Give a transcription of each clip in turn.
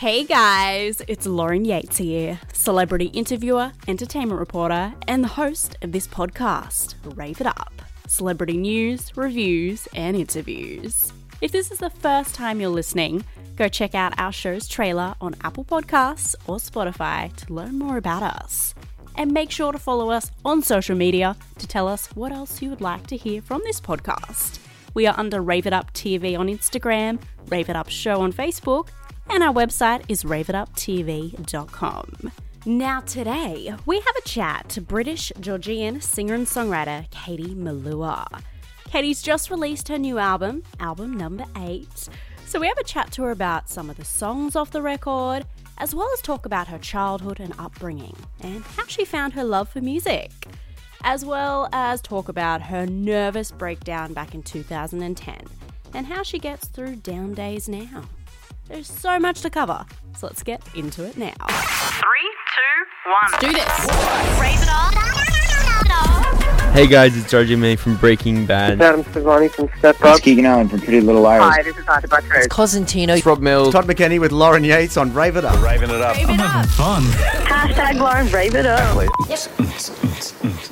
Hey guys, it's Lauren Yates here, celebrity interviewer, entertainment reporter, and the host of this podcast, Rave It Up celebrity news, reviews, and interviews. If this is the first time you're listening, go check out our show's trailer on Apple Podcasts or Spotify to learn more about us. And make sure to follow us on social media to tell us what else you would like to hear from this podcast. We are under Rave It Up TV on Instagram, Rave It Up Show on Facebook, and our website is raveituptv.com. Now, today, we have a chat to British Georgian singer and songwriter Katie Melua. Katie's just released her new album, album number eight. So, we have a chat to her about some of the songs off the record, as well as talk about her childhood and upbringing, and how she found her love for music, as well as talk about her nervous breakdown back in 2010 and how she gets through down days now. There's so much to cover, so let's get into it now. Three, two, one. Let's do this. Raise it up. Hey guys, it's RJ May from Breaking Bad. Adam Sevani from Step Up. It's Up. Keegan Allen from Pretty Little Liars. Hi, this is Arthur Buttrose. Cosentino. Rob Mills. Todd McKenney with Lauren Yates on Rave It Up. Raving it up. Fun. Hashtag Lauren, rave it up.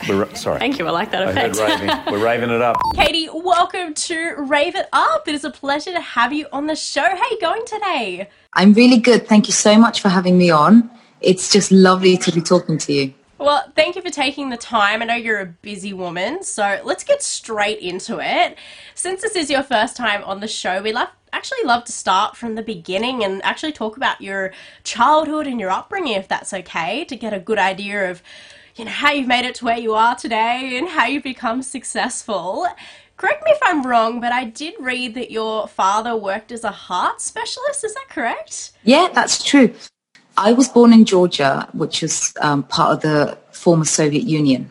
We're, sorry. Thank you, I like that I heard effect. raving. We're raving it up. Katie, welcome to Rave It Up. It is a pleasure to have you on the show. How are you going today? I'm really good. Thank you so much for having me on. It's just lovely to be talking to you. Well, thank you for taking the time. I know you're a busy woman, so let's get straight into it. Since this is your first time on the show, we love actually love to start from the beginning and actually talk about your childhood and your upbringing if that's okay to get a good idea of you know how you've made it to where you are today and how you've become successful. Correct me if I'm wrong, but I did read that your father worked as a heart specialist. Is that correct? Yeah, that's true. I was born in Georgia, which was um, part of the former Soviet Union.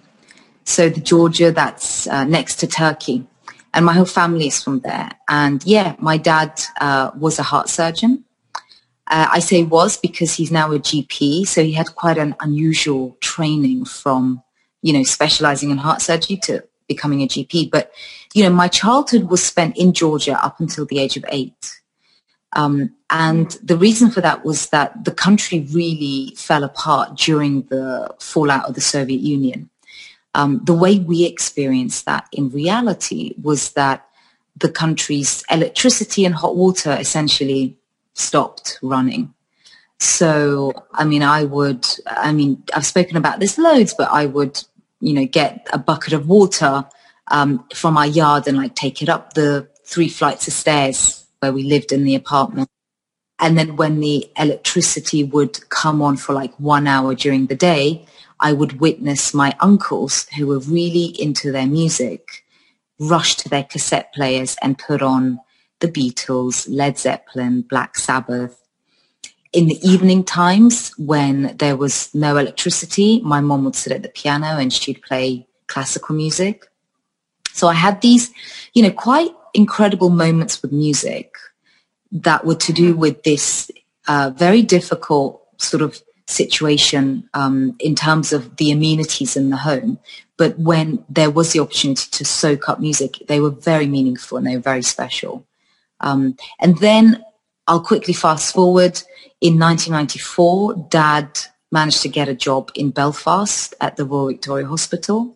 So the Georgia that's uh, next to Turkey. And my whole family is from there. And yeah, my dad uh, was a heart surgeon. Uh, I say was because he's now a GP. So he had quite an unusual training from, you know, specializing in heart surgery to becoming a GP. But, you know, my childhood was spent in Georgia up until the age of eight. Um, and the reason for that was that the country really fell apart during the fallout of the Soviet Union. Um, the way we experienced that in reality was that the country's electricity and hot water essentially stopped running. So, I mean, I would, I mean, I've spoken about this loads, but I would, you know, get a bucket of water um, from our yard and like take it up the three flights of stairs where we lived in the apartment. And then when the electricity would come on for like one hour during the day, I would witness my uncles who were really into their music rush to their cassette players and put on the Beatles, Led Zeppelin, Black Sabbath. In the evening times when there was no electricity, my mom would sit at the piano and she'd play classical music. So I had these, you know, quite incredible moments with music that were to do with this uh, very difficult sort of situation um, in terms of the amenities in the home. But when there was the opportunity to soak up music, they were very meaningful and they were very special. Um, and then I'll quickly fast forward. In 1994, Dad managed to get a job in Belfast at the Royal Victoria Hospital,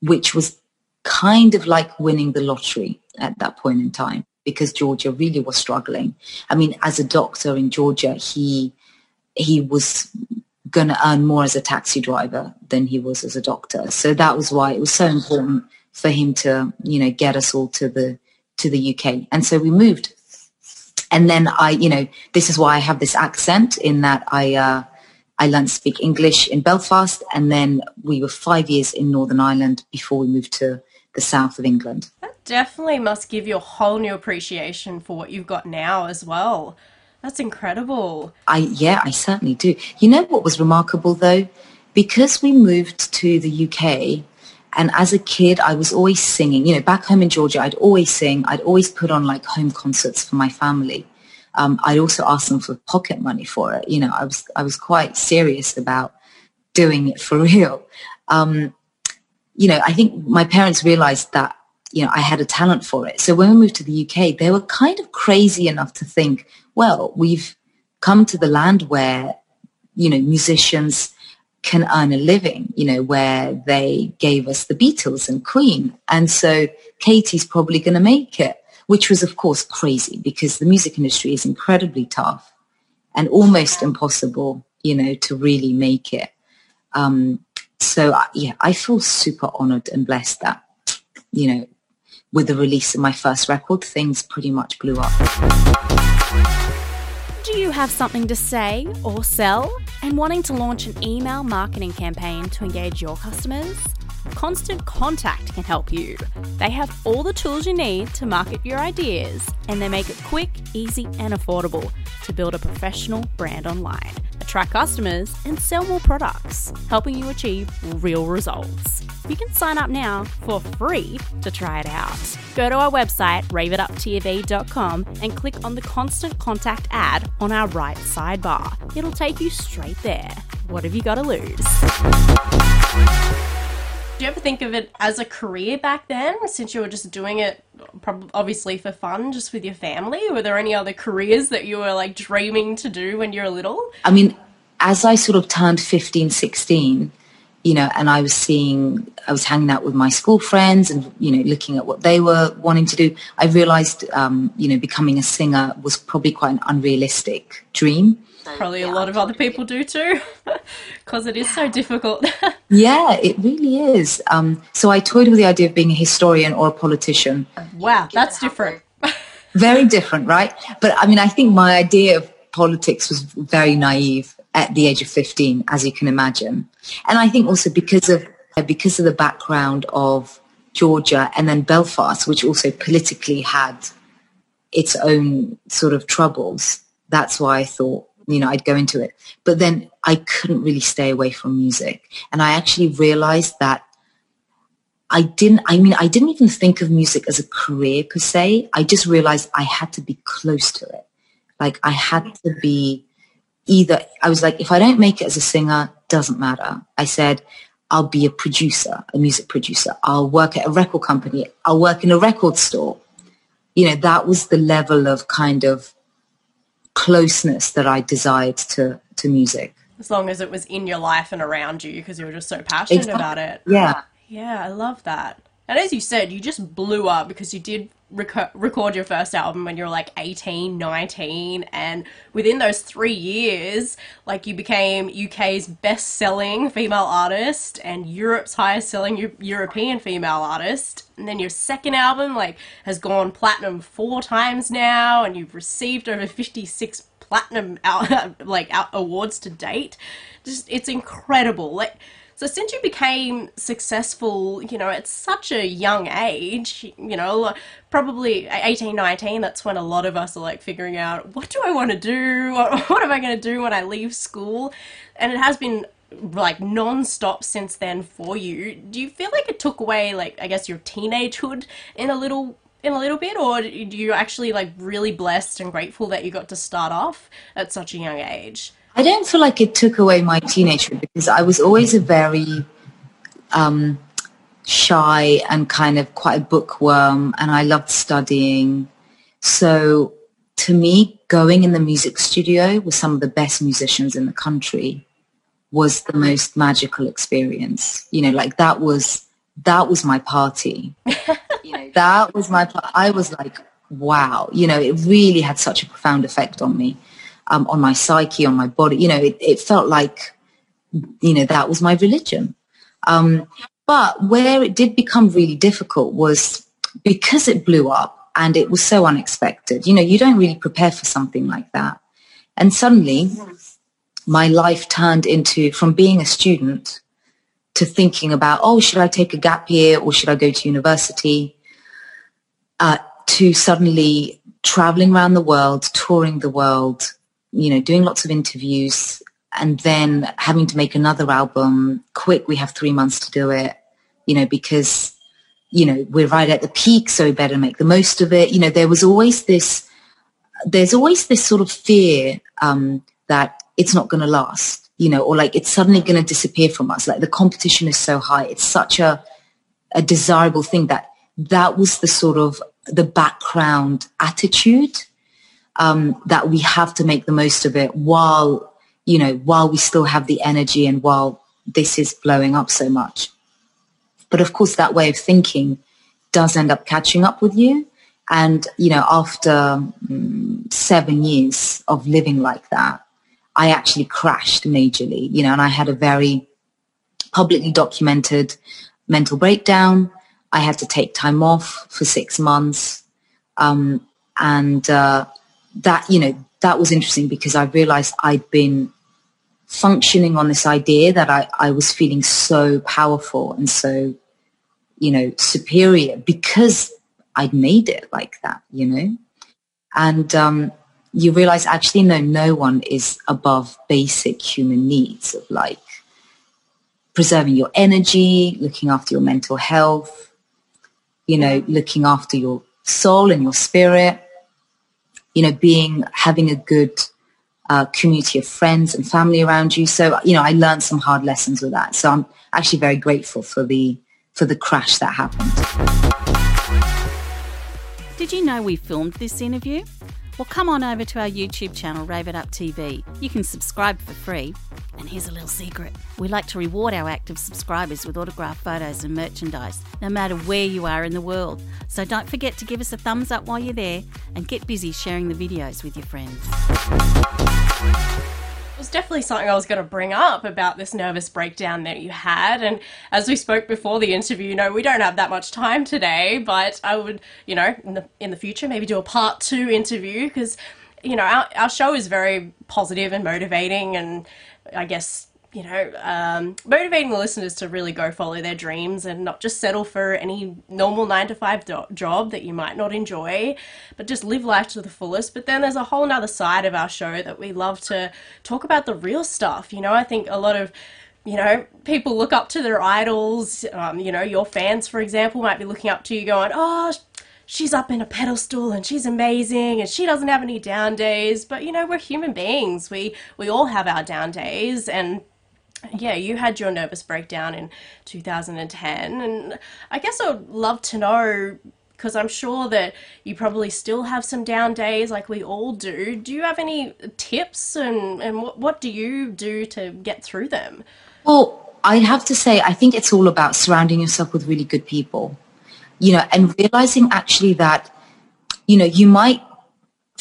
which was kind of like winning the lottery at that point in time because Georgia really was struggling. I mean, as a doctor in Georgia, he he was going to earn more as a taxi driver than he was as a doctor. So that was why it was so important for him to, you know, get us all to the to the UK. And so we moved. And then I, you know, this is why I have this accent in that I uh, I learned to speak English in Belfast, and then we were five years in Northern Ireland before we moved to the south of England. That definitely must give you a whole new appreciation for what you've got now as well. That's incredible. I yeah, I certainly do. You know what was remarkable though? Because we moved to the UK and as a kid I was always singing. You know, back home in Georgia I'd always sing. I'd always put on like home concerts for my family. Um, I'd also ask them for pocket money for it. You know, I was I was quite serious about doing it for real. Um, you know, I think my parents realized that, you know, I had a talent for it. So when we moved to the UK, they were kind of crazy enough to think, well, we've come to the land where, you know, musicians can earn a living, you know, where they gave us the Beatles and Queen. And so Katie's probably going to make it, which was of course crazy because the music industry is incredibly tough and almost impossible, you know, to really make it. Um, so uh, yeah, I feel super honored and blessed that, you know, with the release of my first record, things pretty much blew up. Do you have something to say or sell and wanting to launch an email marketing campaign to engage your customers? Constant Contact can help you. They have all the tools you need to market your ideas, and they make it quick, easy, and affordable to build a professional brand online, attract customers, and sell more products, helping you achieve real results. You can sign up now for free to try it out. Go to our website, raveituptv.com, and click on the Constant Contact ad on our right sidebar. It'll take you straight there. What have you got to lose? You ever think of it as a career back then, since you were just doing it, probably obviously for fun, just with your family? Were there any other careers that you were like dreaming to do when you were little? I mean, as I sort of turned 15, 16, you know, and I was seeing, I was hanging out with my school friends and, you know, looking at what they were wanting to do, I realized, um, you know, becoming a singer was probably quite an unrealistic dream. Probably a lot of other people do too, because it is so difficult. Yeah, it really is. Um, so I toyed with the idea of being a historian or a politician. wow, that's different. Very different, right? But I mean, I think my idea of politics was very naive at the age of 15, as you can imagine. And I think also because of, because of the background of Georgia and then Belfast, which also politically had its own sort of troubles. That's why I thought, you know, I'd go into it. But then I couldn't really stay away from music. And I actually realized that I didn't, I mean, I didn't even think of music as a career per se. I just realized I had to be close to it. Like I had to be either, I was like, if I don't make it as a singer, doesn't matter. I said, I'll be a producer, a music producer. I'll work at a record company. I'll work in a record store. You know, that was the level of kind of closeness that I desired to, to music. As long as it was in your life and around you, because you were just so passionate Exactly. about it. Yeah. Yeah, I love that. And as you said, you just blew up because you did reco- record your first album when you're like 18, 19. And within those three years, like you became UK's best selling female artist and Europe's highest selling Eu- European female artist. And then your second album, like, has gone platinum four times now. And you've received over 56 platinum out, like out awards to date. Just, it's incredible. Like, so since you became successful, you know, at such a young age, you know, probably 18, 19, that's when a lot of us are like figuring out, what do I want to do? What, am I going to do when I leave school? And it has been like non-stop since then for you. Do you feel like it took away like I guess your teenagehood in a little in a little bit or do you actually like really blessed and grateful that you got to start off at such a young age? I don't feel like it took away my teenagehood because I was always a very um, shy and kind of quite a bookworm and I loved studying. So to me, going in the music studio with some of the best musicians in the country was the most magical experience. You know, like that was, that was my party. you know, that was my, I was like, wow, you know, it really had such a profound effect on me, um, on my psyche, on my body. You know, it, it felt like, you know, that was my religion. Um, but where it did become really difficult was because it blew up and it was so unexpected. You know, you don't really prepare for something like that. And suddenly my life turned into from being a student to thinking about, oh, should I take a gap year or should I go to university? Uh, to suddenly traveling around the world, touring the world, you know, doing lots of interviews and then having to make another album quick. We have three months to do it, you know, because, you know, we're right at the peak. So we better make the most of it. You know, there was always this, there's always this sort of fear, um, that it's not going to last, you know, or like it's suddenly going to disappear from us. Like the competition is so high. It's such a, a desirable thing that that was the sort of the background attitude. Um, that we have to make the most of it while, you know, while we still have the energy and while this is blowing up so much. But of course, that way of thinking does end up catching up with you. And, you know, after um, seven years of living like that, I actually crashed majorly, you know, and I had a very publicly documented mental breakdown. I had to take time off for six months. Um, and uh, that, you know, that was interesting because I realized I'd been functioning on this idea that I, I was feeling so powerful and so, you know, superior because I'd made it like that, you know? And um, you realize actually, no, no one is above basic human needs of like preserving your energy, looking after your mental health, you know, looking after your soul and your spirit, you know, being, having a good uh, community of friends and family around you. So, you know, I learned some hard lessons with that. So I'm actually very grateful for the, for the crash that happened. Did you know we filmed this interview? Well, come on over to our YouTube channel, Rave It Up TV. You can subscribe for free. And here's a little secret we like to reward our active subscribers with autographed photos and merchandise, no matter where you are in the world. So don't forget to give us a thumbs up while you're there and get busy sharing the videos with your friends was definitely something I was going to bring up about this nervous breakdown that you had. And as we spoke before the interview, you know, we don't have that much time today, but I would, you know, in the, in the future, maybe do a part two interview because, you know, our, our show is very positive and motivating and I guess you know, um, motivating the listeners to really go follow their dreams and not just settle for any normal nine to five do- job that you might not enjoy, but just live life to the fullest. But then there's a whole other side of our show that we love to talk about the real stuff. You know, I think a lot of you know, people look up to their idols. Um, you know, your fans, for example, might be looking up to you going, oh, she's up in a pedestal and she's amazing and she doesn't have any down days. But, you know, we're human beings. We, we all have our down days and yeah, you had your nervous breakdown in 2010, and I guess I'd love to know because I'm sure that you probably still have some down days like we all do. Do you have any tips and, and what, what do you do to get through them? Well, I have to say, I think it's all about surrounding yourself with really good people, you know, and realizing actually that, you know, you might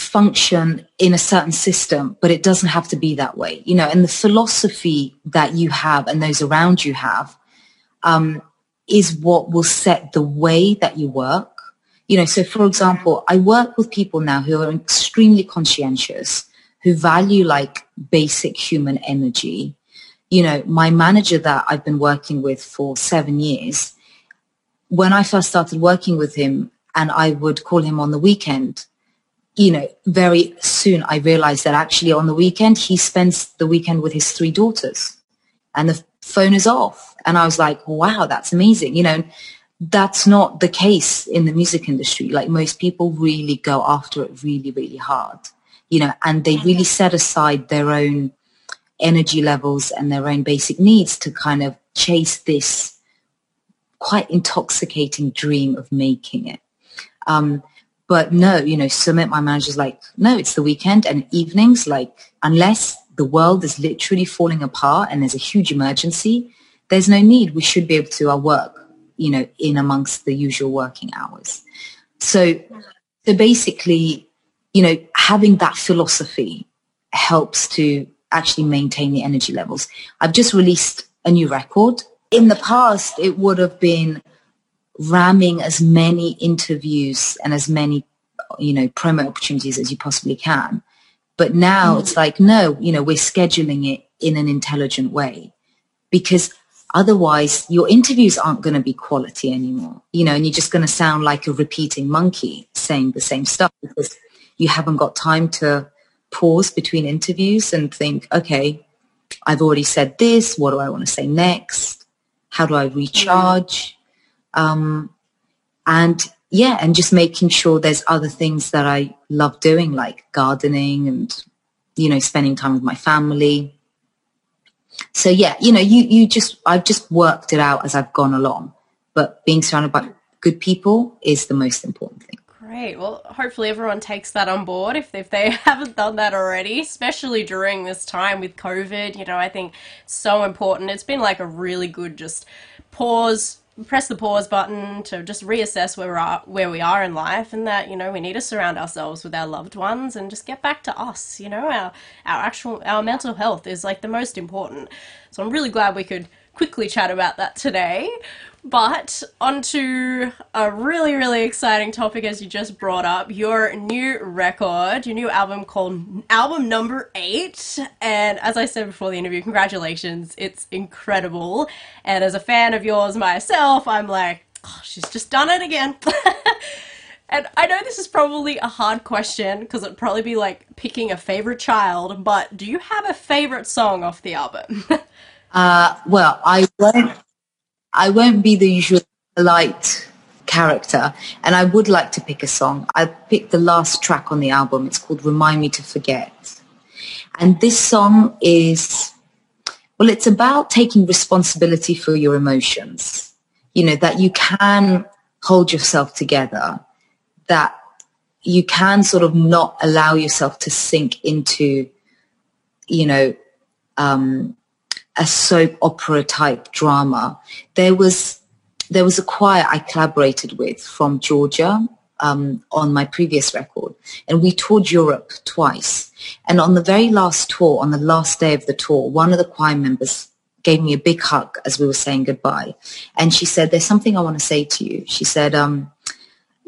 function in a certain system, but it doesn't have to be that way, you know, and the philosophy that you have and those around you have, um, is what will set the way that you work. You know, so for example, I work with people now who are extremely conscientious, who value like basic human energy. You know, my manager that I've been working with for seven years, when I first started working with him and I would call him on the weekend, you know, very soon I realized that actually on the weekend, he spends the weekend with his three daughters and the phone is off. And I was like, wow, that's amazing. You know, that's not the case in the music industry. Like most people really go after it really, really hard, you know, and they really set aside their own energy levels and their own basic needs to kind of chase this quite intoxicating dream of making it. Um, but no, you know, Sumit, my manager's like, no, it's the weekend and evenings, like, unless the world is literally falling apart and there's a huge emergency, there's no need. We should be able to our work, you know, in amongst the usual working hours. So, so basically, you know, having that philosophy helps to actually maintain the energy levels. I've just released a new record. In the past, it would have been ramming as many interviews and as many, you know, promo opportunities as you possibly can. But now mm. it's like, no, you know, we're scheduling it in an intelligent way because otherwise your interviews aren't going to be quality anymore, you know, and you're just going to sound like a repeating monkey saying the same stuff because you haven't got time to pause between interviews and think, okay, I've already said this. What do I want to say next? How do I recharge? Um, and yeah, and just making sure there's other things that I love doing, like gardening and, you know, spending time with my family. So yeah, you know, you, you just, I've just worked it out as I've gone along, but being surrounded by good people is the most important thing. Great. Well, hopefully everyone takes that on board if, if they haven't done that already, especially during this time with COVID. You know, I think so important. It's been like a really good just pause, press the pause button to just reassess where we are, where we are in life and that, you know, we need to surround ourselves with our loved ones and just get back to us. You know, our, our actual, our mental health is like the most important. So I'm really glad we could quickly chat about that today. But onto a really, really exciting topic as you just brought up your new record, your new album called Album Number Eight. And as I said before the interview, congratulations, it's incredible. And as a fan of yours myself, I'm like, oh, she's just done it again. and I know this is probably a hard question because it'd probably be like picking a favorite child, but do you have a favorite song off the album? uh, well, I I won't be the usual light character and I would like to pick a song. I picked the last track on the album. It's called Remind Me to Forget. And this song is, well, it's about taking responsibility for your emotions. You know, that you can hold yourself together, that you can sort of not allow yourself to sink into, you know, um, a soap opera type drama. There was there was a choir I collaborated with from Georgia um, on my previous record, and we toured Europe twice. And on the very last tour, on the last day of the tour, one of the choir members gave me a big hug as we were saying goodbye, and she said, "There's something I want to say to you." She said. Um,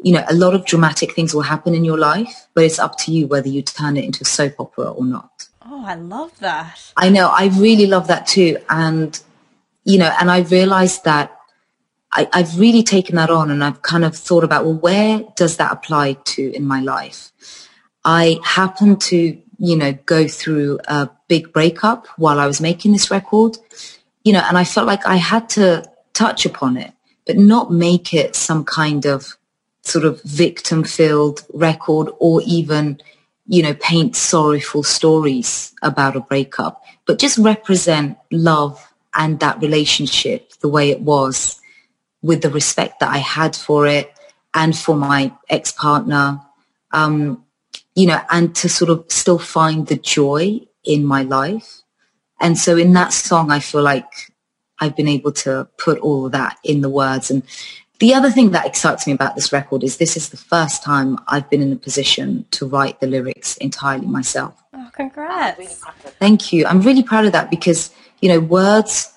you know, a lot of dramatic things will happen in your life, but it's up to you whether you turn it into a soap opera or not. Oh, I love that. I know. I really love that too. And, you know, and I realized that I, I've really taken that on and I've kind of thought about, well, where does that apply to in my life? I happened to, you know, go through a big breakup while I was making this record, you know, and I felt like I had to touch upon it, but not make it some kind of sort of victim filled record or even you know, paint sorrowful stories about a breakup, but just represent love and that relationship the way it was with the respect that I had for it and for my ex-partner, um, you know, and to sort of still find the joy in my life. And so in that song, I feel like I've been able to put all of that in the words and the other thing that excites me about this record is this is the first time I've been in a position to write the lyrics entirely myself. Oh, congrats. Thank you. I'm really proud of that because, you know, words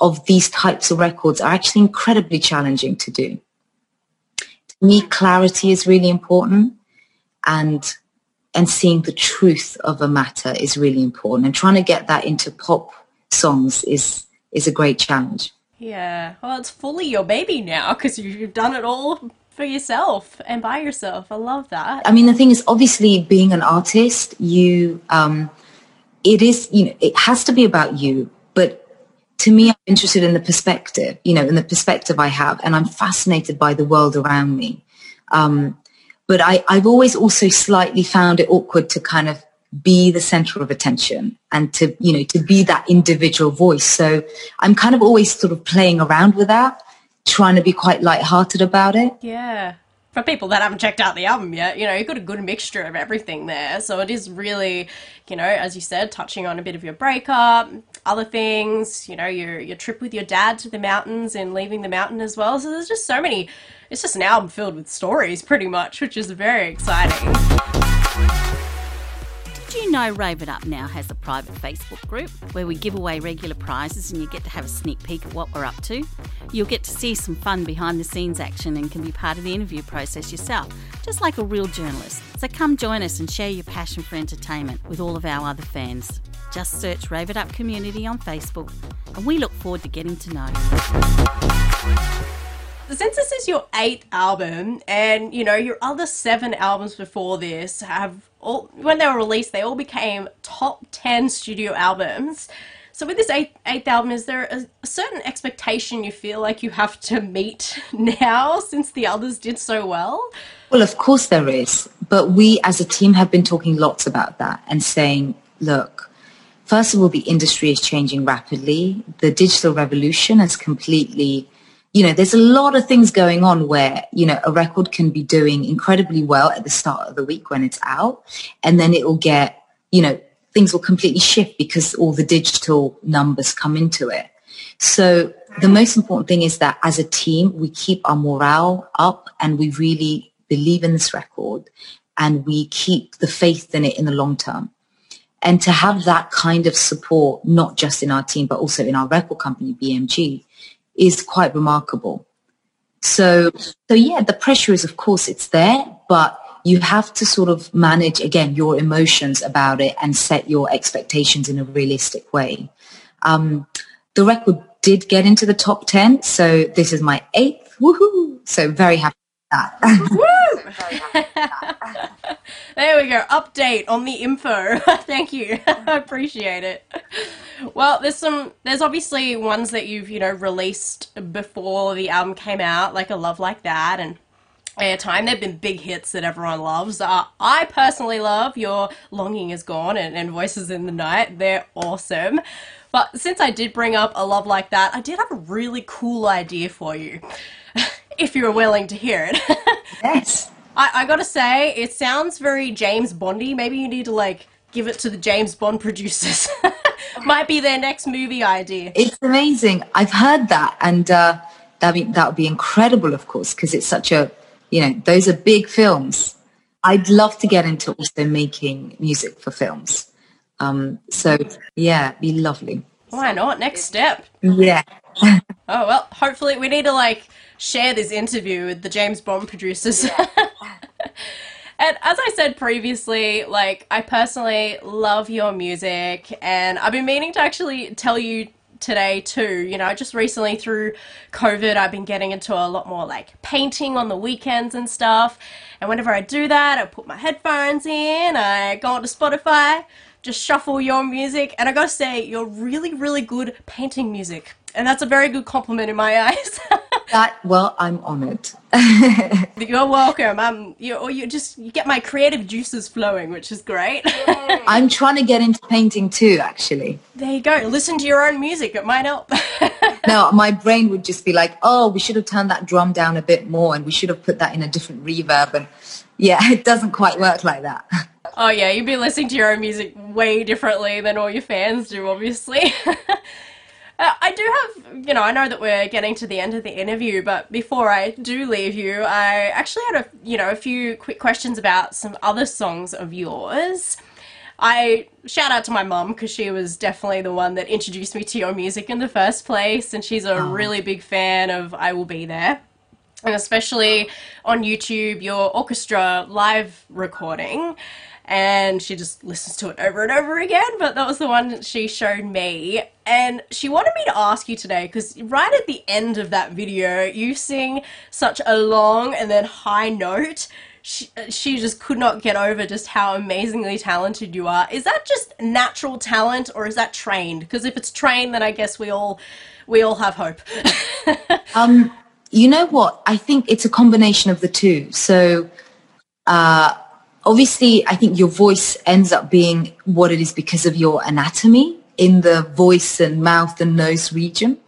of these types of records are actually incredibly challenging to do. To me, clarity is really important and and seeing the truth of a matter is really important and trying to get that into pop songs is is a great challenge. Yeah, well, it's fully your baby now because you've done it all for yourself and by yourself. I love that. I mean, the thing is, obviously, being an artist, you, um, it is, you know, it has to be about you. But to me, I'm interested in the perspective, you know, in the perspective I have, and I'm fascinated by the world around me. Um, but I, I've always also slightly found it awkward to kind of be the center of attention and to, you know, to be that individual voice. So I'm kind of always sort of playing around with that, trying to be quite light-hearted about it. Yeah. For people that haven't checked out the album yet, you know, you've got a good mixture of everything there. So it is really, you know, as you said, touching on a bit of your breakup, other things, you know, your your trip with your dad to the mountains and leaving the mountain as well. So there's just so many it's just an album filled with stories pretty much, which is very exciting. Did you know Rave It Up now has a private Facebook group where we give away regular prizes and you get to have a sneak peek at what we're up to? You'll get to see some fun behind the scenes action and can be part of the interview process yourself, just like a real journalist. So come join us and share your passion for entertainment with all of our other fans. Just search Rave It Up Community on Facebook and we look forward to getting to know you. Since this is your eighth album, and you know your other seven albums before this have all when they were released, they all became top ten studio albums. So with this eighth, eighth album, is there a, a, certain expectation you feel like you have to meet now since the others did so well? Well, of course there is, but we as a team have been talking lots about that and saying, look, first of all, the industry is changing rapidly. The digital revolution has completely you know, there's a lot of things going on where, you know, a record can be doing incredibly well at the start of the week when it's out. And then it will get, you know, things will completely shift because all the digital numbers come into it. So the most important thing is that as a team, we keep our morale up and we really believe in this record and we keep the faith in it in the long term. And to have that kind of support, not just in our team, but also in our record company, BMG, is quite remarkable. So, so yeah, the pressure is, of course, it's there, but you have to sort of manage again your emotions about it and set your expectations in a realistic way. Um, the record did get into the top 10. So this is my eighth. Woohoo. So very happy with that. we go. Update on the info. Thank you. I appreciate it. Well, there's some. There's obviously ones that you've you know released before the album came out, like a love like that, and airtime. They've been big hits that everyone loves. Uh, I personally love your Longing is Gone and, and Voices in the Night. They're awesome. But since I did bring up a love like that, I did have a really cool idea for you, if you were willing to hear it. yes. I, I gotta say, it sounds very James Bondy. Maybe you need to like give it to the James Bond producers. Might be their next movie idea. It's amazing. I've heard that, and uh, that be, that would be incredible, of course, because it's such a you know those are big films. I'd love to get into also making music for films. Um, so yeah, be lovely. Why not? Next step. Yeah. Oh well, hopefully we need to like share this interview with the James Bond producers. Yeah. and as I said previously, like I personally love your music and I've been meaning to actually tell you today too. You know, just recently through COVID, I've been getting into a lot more like painting on the weekends and stuff. And whenever I do that, I put my headphones in, I go onto Spotify, just shuffle your music, and I gotta say, you're really, really good painting music. And that's a very good compliment in my eyes. that well, I'm honoured. You're welcome. Um, you or you just you get my creative juices flowing, which is great. I'm trying to get into painting too, actually. There you go. Listen to your own music; it might help. no, my brain would just be like, "Oh, we should have turned that drum down a bit more, and we should have put that in a different reverb." And yeah, it doesn't quite work like that. Oh yeah, you'd be listening to your own music way differently than all your fans do, obviously. Uh, I do have, you know, I know that we're getting to the end of the interview, but before I do leave you, I actually had a, you know, a few quick questions about some other songs of yours. I shout out to my mum because she was definitely the one that introduced me to your music in the first place, and she's a oh. really big fan of I Will Be There. And especially on YouTube, your orchestra live recording and she just listens to it over and over again. But that was the one that she showed me. And she wanted me to ask you today because right at the end of that video, you sing such a long and then high note. She, she just could not get over just how amazingly talented you are. Is that just natural talent or is that trained? Because if it's trained, then I guess we all we all have hope. um, you know what? I think it's a combination of the two. So. Uh, obviously, I think your voice ends up being what it is because of your anatomy in the voice and mouth and nose region.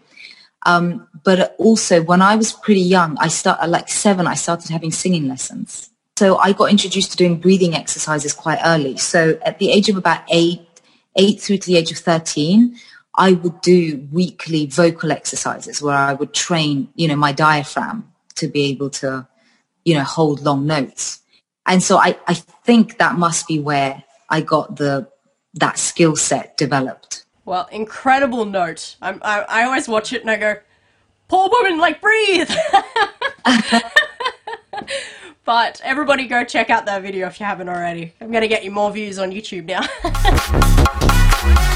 Um, but also, when I was pretty young, I started like seven. I started having singing lessons. So I got introduced to doing breathing exercises quite early. So at the age of about eight, eight through to the age of thirteen, I would do weekly vocal exercises where I would train, you know, my diaphragm to be able to, you know, hold long notes and so I, I think that must be where I got the that skill set developed. Well, incredible note. I'm, I, I always watch it and I go, poor woman, like breathe. but everybody go check out that video if you haven't already. I'm going to get you more views on YouTube now.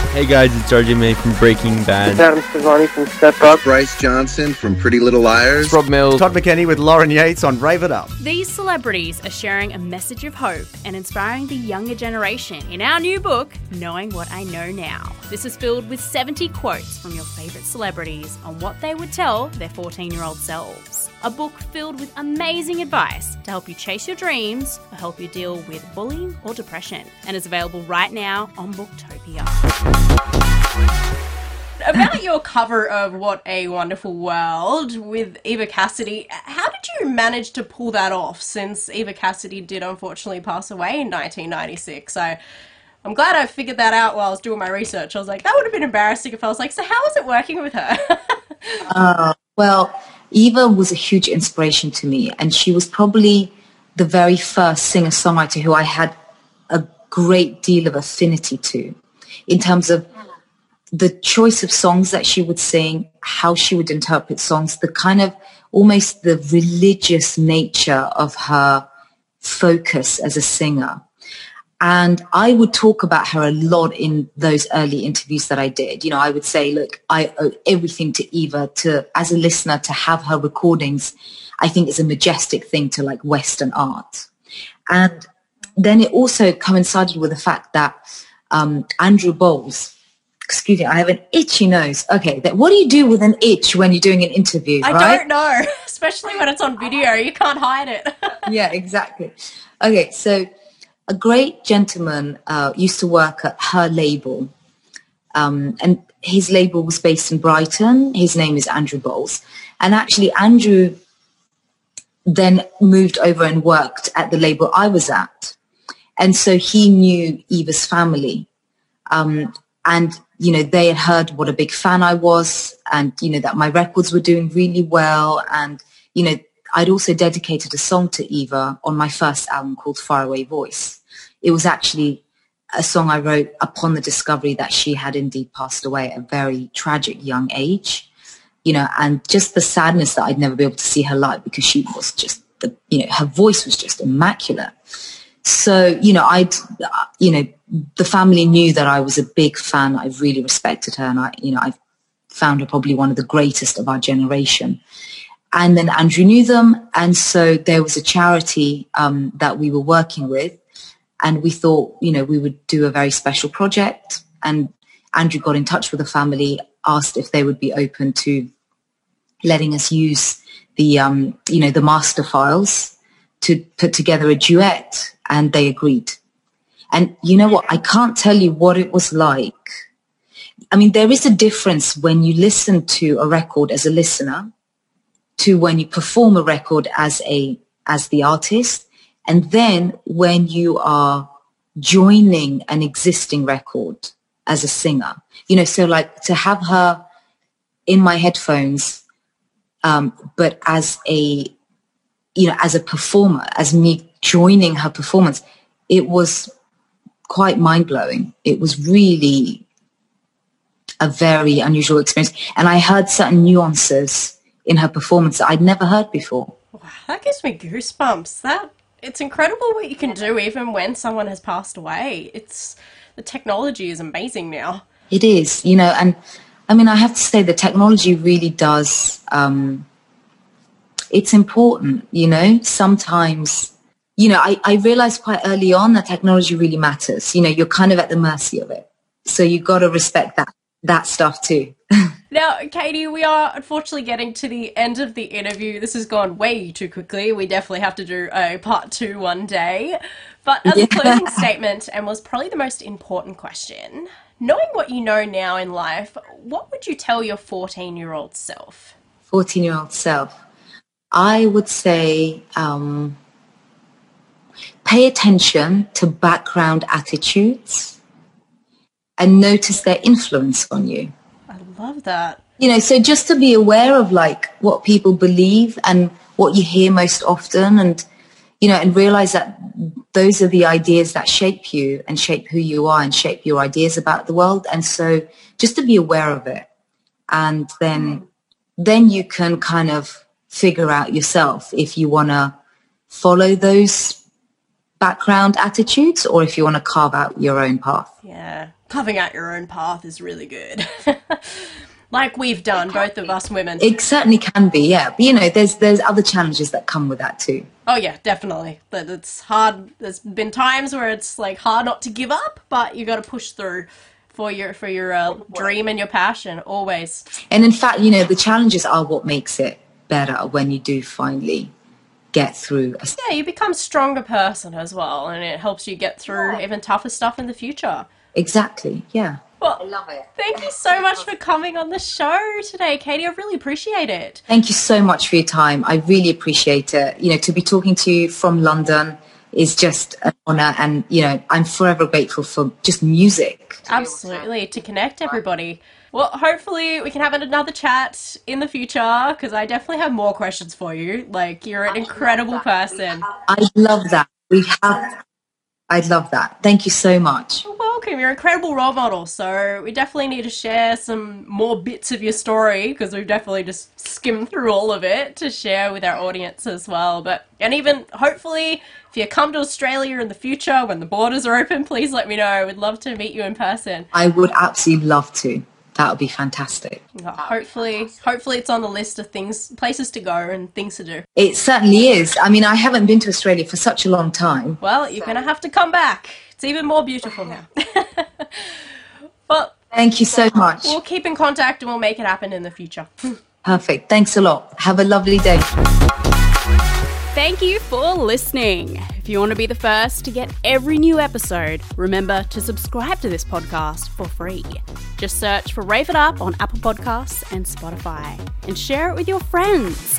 Hey guys, it's RJ May from Breaking Bad. It's Adam Sevani from Step Up. Bryce Johnson from Pretty Little Liars. Rob Mills. Todd McKenney with Lauren Yates on Rave It Up. These celebrities are sharing a message of hope and inspiring the younger generation in our new book, Knowing What I Know Now. This is filled with 70 quotes from your favourite celebrities on what they would tell their 14 year old selves. A book filled with amazing advice to help you chase your dreams or help you deal with bullying or depression, and is available right now on Booktopia. about your cover of What a Wonderful World with Eva Cassidy, how did you manage to pull that off since Eva Cassidy did unfortunately pass away in 1996? So I'm glad I figured that out while I was doing my research. I was like, that would have been embarrassing if I was like, so how was it working with her? uh, well, Eva was a huge inspiration to me, and she was probably the very first singer songwriter who I had a great deal of affinity to in terms of the choice of songs that she would sing, how she would interpret songs, the kind of almost the religious nature of her focus as a singer. And I would talk about her a lot in those early interviews that I did. You know, I would say, look, I owe everything to Eva to, as a listener, to have her recordings, I think is a majestic thing to like Western art. And then it also coincided with the fact that um, Andrew Bowles, excuse me, I have an itchy nose. Okay, that, what do you do with an itch when you're doing an interview? I right? don't know, especially when it's on video. You can't hide it. yeah, exactly. Okay, so a great gentleman uh, used to work at her label. Um, and his label was based in Brighton. His name is Andrew Bowles. And actually, Andrew then moved over and worked at the label I was at. And so he knew Eva's family. Um, and, you know, they had heard what a big fan I was and, you know, that my records were doing really well. And, you know, I'd also dedicated a song to Eva on my first album called Faraway Voice. It was actually a song I wrote upon the discovery that she had indeed passed away at a very tragic young age, you know, and just the sadness that I'd never be able to see her live because she was just the, you know, her voice was just immaculate. So, you know, I'd, you know, the family knew that I was a big fan. I really respected her and I, you know, I found her probably one of the greatest of our generation. And then Andrew knew them. And so there was a charity um, that we were working with. And we thought, you know, we would do a very special project. And Andrew got in touch with the family, asked if they would be open to letting us use the, um, you know, the master files to put together a duet. And they agreed. And you know what? I can't tell you what it was like. I mean, there is a difference when you listen to a record as a listener to when you perform a record as a as the artist and then when you are joining an existing record as a singer. You know so like to have her in my headphones um, but as a you know as a performer as me joining her performance it was quite mind-blowing. It was really a very unusual experience. And i heard certain nuances in her performance that I'd never heard before. Wow, that gives me goosebumps. That it's incredible what you can do even when someone has passed away. It's the technology is amazing now. It is, you know, and I mean, I have to say the technology really does. Um, it's important, you know. Sometimes, you know, I, I realized quite early on that technology really matters. You know, you're kind of at the mercy of it, so you've got to respect that that stuff too. now, Katie, we are unfortunately getting to the end of the interview. This has gone way too quickly. We definitely have to do a part two one day. But as a closing statement, and was probably the most important question, knowing what you know now in life, what would you tell your 14 year old self? 14 year old self. I would say um, pay attention to background attitudes and notice their influence on you. Love that. You know, so just to be aware of like what people believe and what you hear most often and you know, and realize that those are the ideas that shape you and shape who you are and shape your ideas about the world. And so just to be aware of it and then, then you can kind of figure out yourself if you want to follow those background attitudes or if you want to carve out your own path. Yeah carving out your own path is really good. like we've done, both of us women. It certainly can be, yeah. But you know, there's there's other challenges that come with that too. Oh yeah, definitely. But it's hard. There's been times where it's like hard not to give up, but you got to push through for your for your uh, dream and your passion always. And in fact, you know, the challenges are what makes it better when you do finally get through. A... Yeah, you become stronger person as well, and it helps you get through even tougher stuff in the future. Exactly, yeah. Well, Well, I love it. thank you so much for coming on the show today, Katie. I really appreciate it. Thank you so much for your time. I really appreciate it. You know, to be talking to you from London is just an honor, and you know, I'm forever grateful for just music. Absolutely, to connect everybody. Well, hopefully we can have another chat in the future because I definitely have more questions for you. Like, you're an incredible person. I love that. We have. I love that. Thank you so much. You're welcome. You're an incredible role model. So we definitely need to share some more bits of your story because we've definitely just skimmed through all of it to share with our audience as well. But and even hopefully, if you come to Australia in the future when the borders are open, please let me know. We'd love to meet you in person. I would absolutely love to. That would be fantastic. Uh, hopefully, hopefully it's on the list of things, places to go and things to do. It certainly is. I mean, I haven't been to Australia for such a long time. Well, you're gonna have to come back. It's even more beautiful now. well, Thank you so much. we'll keep in contact and we'll make it happen in the future. Perfect. Thanks a lot. Have a lovely day. Thank you for listening. If you want to be the first to get every new episode, remember to subscribe to this podcast for free. Just search for Rave It Up on Apple Podcasts and Spotify and share it with your friends.